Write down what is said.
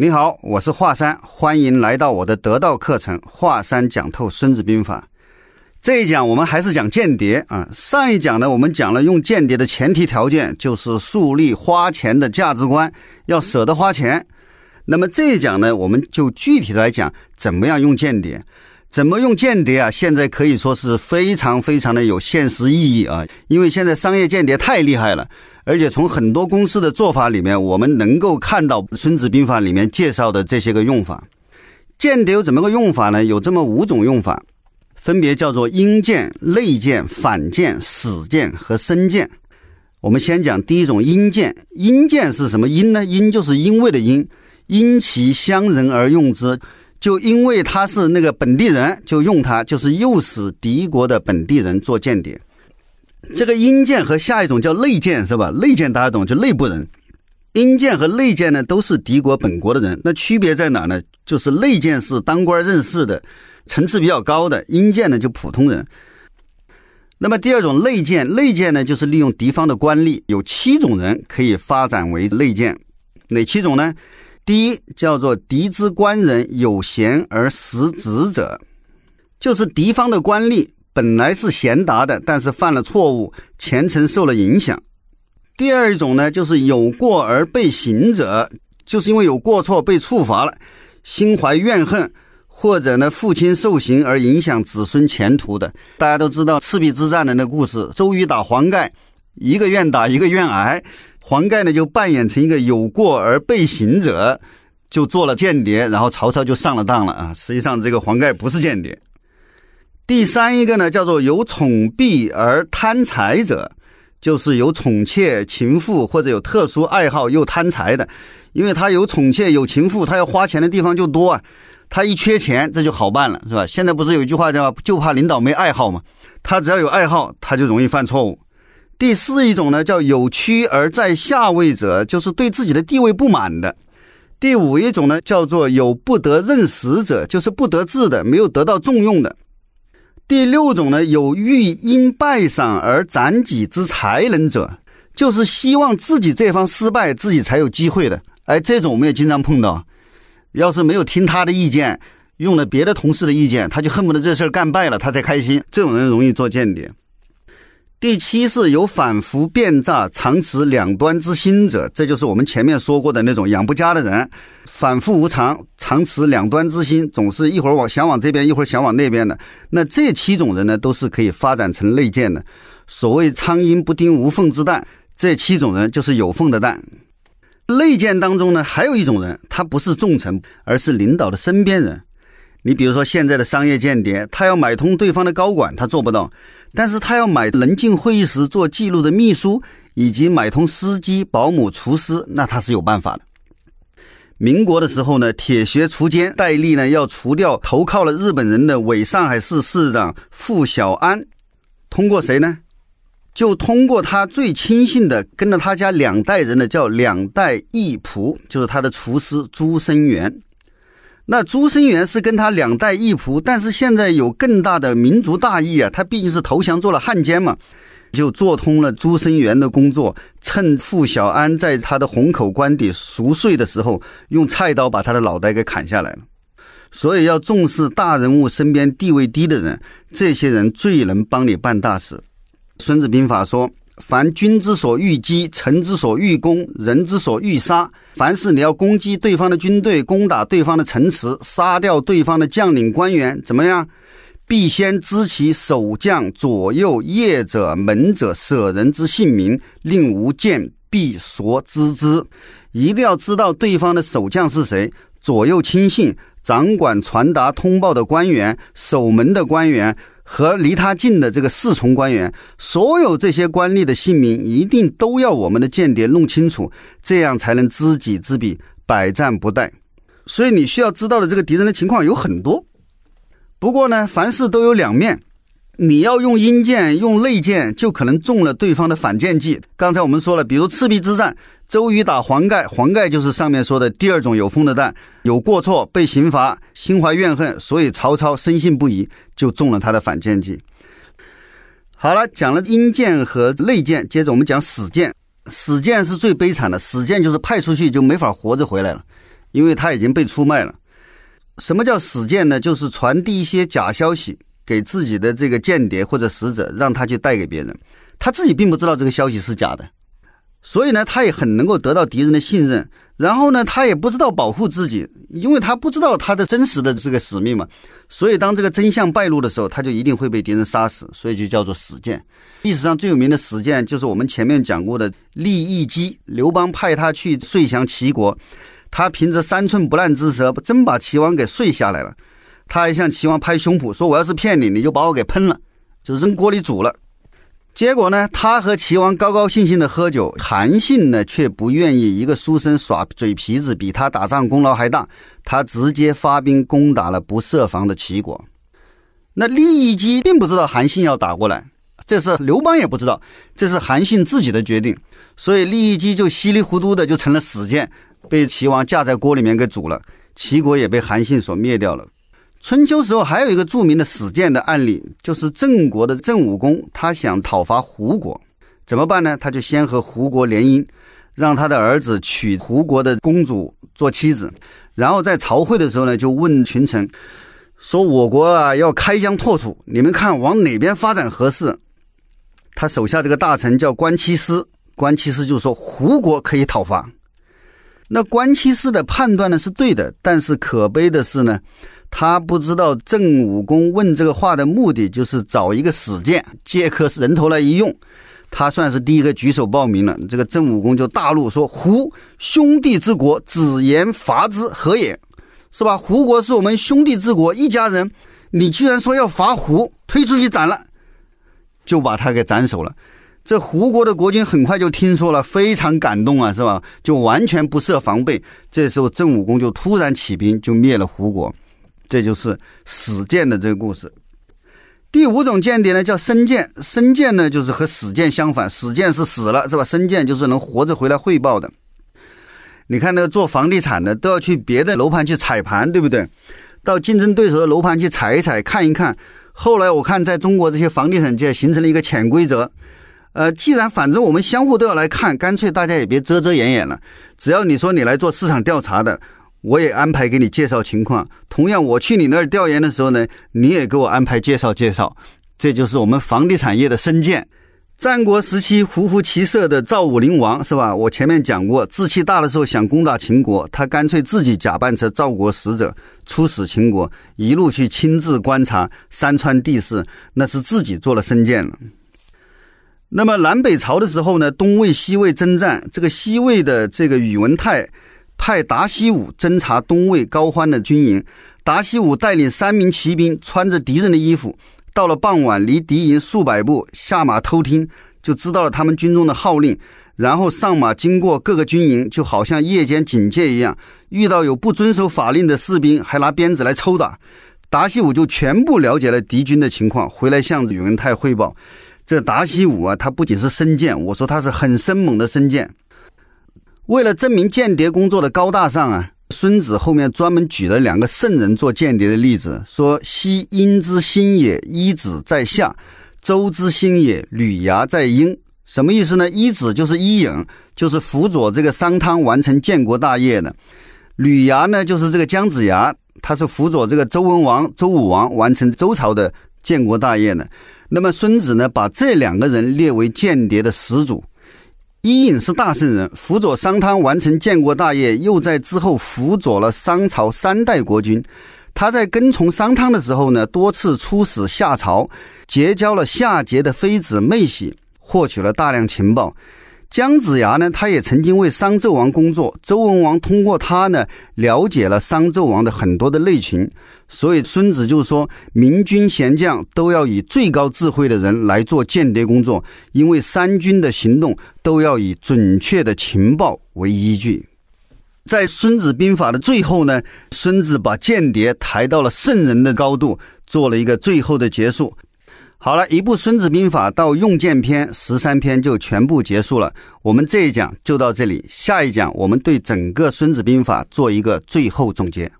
你好，我是华山，欢迎来到我的得道课程《华山讲透孙子兵法》。这一讲我们还是讲间谍啊。上一讲呢，我们讲了用间谍的前提条件就是树立花钱的价值观，要舍得花钱。那么这一讲呢，我们就具体的来讲怎么样用间谍。怎么用间谍啊？现在可以说是非常非常的有现实意义啊！因为现在商业间谍太厉害了，而且从很多公司的做法里面，我们能够看到《孙子兵法》里面介绍的这些个用法。间谍有怎么个用法呢？有这么五种用法，分别叫做阴间、内间、反间、死间和生间。我们先讲第一种阴间。阴间是什么阴呢？阴就是因为的因，因其乡人而用之。就因为他是那个本地人，就用他，就是诱使敌国的本地人做间谍。这个阴间和下一种叫内间是吧？内间大家懂，就内部人。阴间和内间呢，都是敌国本国的人。那区别在哪呢？就是内间是当官任事的，层次比较高的；阴间呢，就普通人。那么第二种内间，内间呢，就是利用敌方的官吏，有七种人可以发展为内间。哪七种呢？第一叫做敌之官人有贤而失职者，就是敌方的官吏本来是贤达的，但是犯了错误，前程受了影响。第二种呢，就是有过而被刑者，就是因为有过错被处罚了，心怀怨恨，或者呢父亲受刑而影响子孙前途的。大家都知道赤壁之战的那故事，周瑜打黄盖，一个愿打，一个愿挨。黄盖呢，就扮演成一个有过而被刑者，就做了间谍，然后曹操就上了当了啊！实际上，这个黄盖不是间谍。第三一个呢，叫做有宠婢而贪财者，就是有宠妾、情妇或者有特殊爱好又贪财的。因为他有宠妾、有情妇，他要花钱的地方就多啊。他一缺钱，这就好办了，是吧？现在不是有一句话叫“就怕领导没爱好”吗？他只要有爱好，他就容易犯错误。第四一种呢，叫有屈而在下位者，就是对自己的地位不满的。第五一种呢，叫做有不得任使者，就是不得志的，没有得到重用的。第六种呢，有欲因败赏而斩己之才能者，就是希望自己这方失败，自己才有机会的。哎，这种我们也经常碰到。要是没有听他的意见，用了别的同事的意见，他就恨不得这事儿干败了，他才开心。这种人容易做间谍。第七是有反复变诈、常持两端之心者，这就是我们前面说过的那种养不家的人，反复无常，常持两端之心，总是一会儿往想往这边，一会儿想往那边的。那这七种人呢，都是可以发展成内奸的。所谓苍蝇不叮无缝之蛋，这七种人就是有缝的蛋。内奸当中呢，还有一种人，他不是重臣，而是领导的身边人。你比如说现在的商业间谍，他要买通对方的高管，他做不到。但是他要买能进会议室做记录的秘书，以及买通司机、保姆、厨师，那他是有办法的。民国的时候呢，铁血除奸，戴笠呢要除掉投靠了日本人的伪上海市市长傅小安，通过谁呢？就通过他最亲信的，跟着他家两代人的叫两代义仆，就是他的厨师朱生元。那朱生元是跟他两代义仆，但是现在有更大的民族大义啊，他毕竟是投降做了汉奸嘛，就做通了朱生元的工作，趁傅小安在他的虹口官邸熟睡的时候，用菜刀把他的脑袋给砍下来了。所以要重视大人物身边地位低的人，这些人最能帮你办大事。孙子兵法说。凡君之所欲击，臣之所欲攻，人之所欲杀。凡是你要攻击对方的军队，攻打对方的城池，杀掉对方的将领官员，怎么样？必先知其守将、左右、业者、门者、舍人之姓名，令吾见，必所知之。一定要知道对方的守将是谁，左右亲信、掌管传达通报的官员、守门的官员。和离他近的这个侍从官员，所有这些官吏的姓名一定都要我们的间谍弄清楚，这样才能知己知彼，百战不殆。所以你需要知道的这个敌人的情况有很多。不过呢，凡事都有两面。你要用阴箭，用内箭，就可能中了对方的反间计。刚才我们说了，比如赤壁之战，周瑜打黄盖，黄盖就是上面说的第二种有风的蛋，有过错被刑罚，心怀怨恨，所以曹操深信不疑，就中了他的反间计。好了，讲了阴箭和内箭，接着我们讲死箭。死箭是最悲惨的，死箭就是派出去就没法活着回来了，因为他已经被出卖了。什么叫死剑呢？就是传递一些假消息给自己的这个间谍或者使者，让他去带给别人，他自己并不知道这个消息是假的，所以呢，他也很能够得到敌人的信任。然后呢，他也不知道保护自己，因为他不知道他的真实的这个使命嘛。所以当这个真相败露的时候，他就一定会被敌人杀死，所以就叫做死谏。历史上最有名的死谏就是我们前面讲过的利益基，刘邦派他去遂降齐国，他凭着三寸不烂之舌，真把齐王给睡下来了。他还向齐王拍胸脯说：“我要是骗你，你就把我给喷了，就扔锅里煮了。”结果呢，他和齐王高高兴兴的喝酒，韩信呢却不愿意一个书生耍嘴皮子，比他打仗功劳还大，他直接发兵攻打了不设防的齐国。那利益姬并不知道韩信要打过来，这是刘邦也不知道，这是韩信自己的决定，所以利益姬就稀里糊涂的就成了死谏，被齐王架在锅里面给煮了，齐国也被韩信所灭掉了。春秋时候还有一个著名的死谏的案例，就是郑国的郑武公，他想讨伐胡国，怎么办呢？他就先和胡国联姻，让他的儿子娶胡国的公主做妻子，然后在朝会的时候呢，就问群臣说：“我国啊要开疆拓土，你们看往哪边发展合适？”他手下这个大臣叫关七师，关七师就说：“胡国可以讨伐。”那关七师的判断呢是对的，但是可悲的是呢。他不知道郑武公问这个话的目的，就是找一个死谏，借颗人头来一用。他算是第一个举手报名了。这个郑武公就大怒说：“胡兄弟之国，子言伐之，何也？是吧？胡国是我们兄弟之国，一家人，你居然说要伐胡，推出去斩了，就把他给斩首了。这胡国的国君很快就听说了，非常感动啊，是吧？就完全不设防备。这时候郑武公就突然起兵，就灭了胡国。”这就是死谏的这个故事。第五种间谍呢，叫生谏。生谏呢，就是和死谏相反。死谏是死了，是吧？生谏就是能活着回来汇报的。你看，那个做房地产的都要去别的楼盘去踩盘，对不对？到竞争对手的楼盘去踩一踩，看一看。后来我看，在中国这些房地产界形成了一个潜规则。呃，既然反正我们相互都要来看，干脆大家也别遮遮掩掩了。只要你说你来做市场调查的。我也安排给你介绍情况。同样，我去你那儿调研的时候呢，你也给我安排介绍介绍。这就是我们房地产业的深见。战国时期，胡服骑射的赵武灵王是吧？我前面讲过，志气大的时候想攻打秦国，他干脆自己假扮成赵国使者出使秦国，一路去亲自观察山川地势，那是自己做了深见了。那么南北朝的时候呢，东魏、西魏征战，这个西魏的这个宇文泰。派达西武侦察东魏高欢的军营，达西武带领三名骑兵，穿着敌人的衣服，到了傍晚，离敌营数百步，下马偷听，就知道了他们军中的号令，然后上马经过各个军营，就好像夜间警戒一样，遇到有不遵守法令的士兵，还拿鞭子来抽打。达西武就全部了解了敌军的情况，回来向宇文泰汇报。这达西武啊，他不仅是生剑，我说他是很生猛的生剑。为了证明间谍工作的高大上啊，孙子后面专门举了两个圣人做间谍的例子，说：“昔殷之兴也，伊子在下；周之兴也，吕牙在殷。”什么意思呢？伊子就是伊尹，就是辅佐这个商汤完成建国大业的；吕牙呢，就是这个姜子牙，他是辅佐这个周文王、周武王完成周朝的建国大业的。那么孙子呢，把这两个人列为间谍的始祖。伊尹是大圣人，辅佐商汤完成建国大业，又在之后辅佐了商朝三代国君。他在跟从商汤的时候呢，多次出使夏朝，结交了夏桀的妃子妹喜，获取了大量情报。姜子牙呢，他也曾经为商纣王工作，周文王通过他呢，了解了商纣王的很多的内情。所以孙子就说，明君贤将都要以最高智慧的人来做间谍工作，因为三军的行动都要以准确的情报为依据。在《孙子兵法》的最后呢，孙子把间谍抬到了圣人的高度，做了一个最后的结束。好了，一部《孙子兵法》到用剑篇十三篇就全部结束了。我们这一讲就到这里，下一讲我们对整个《孙子兵法》做一个最后总结。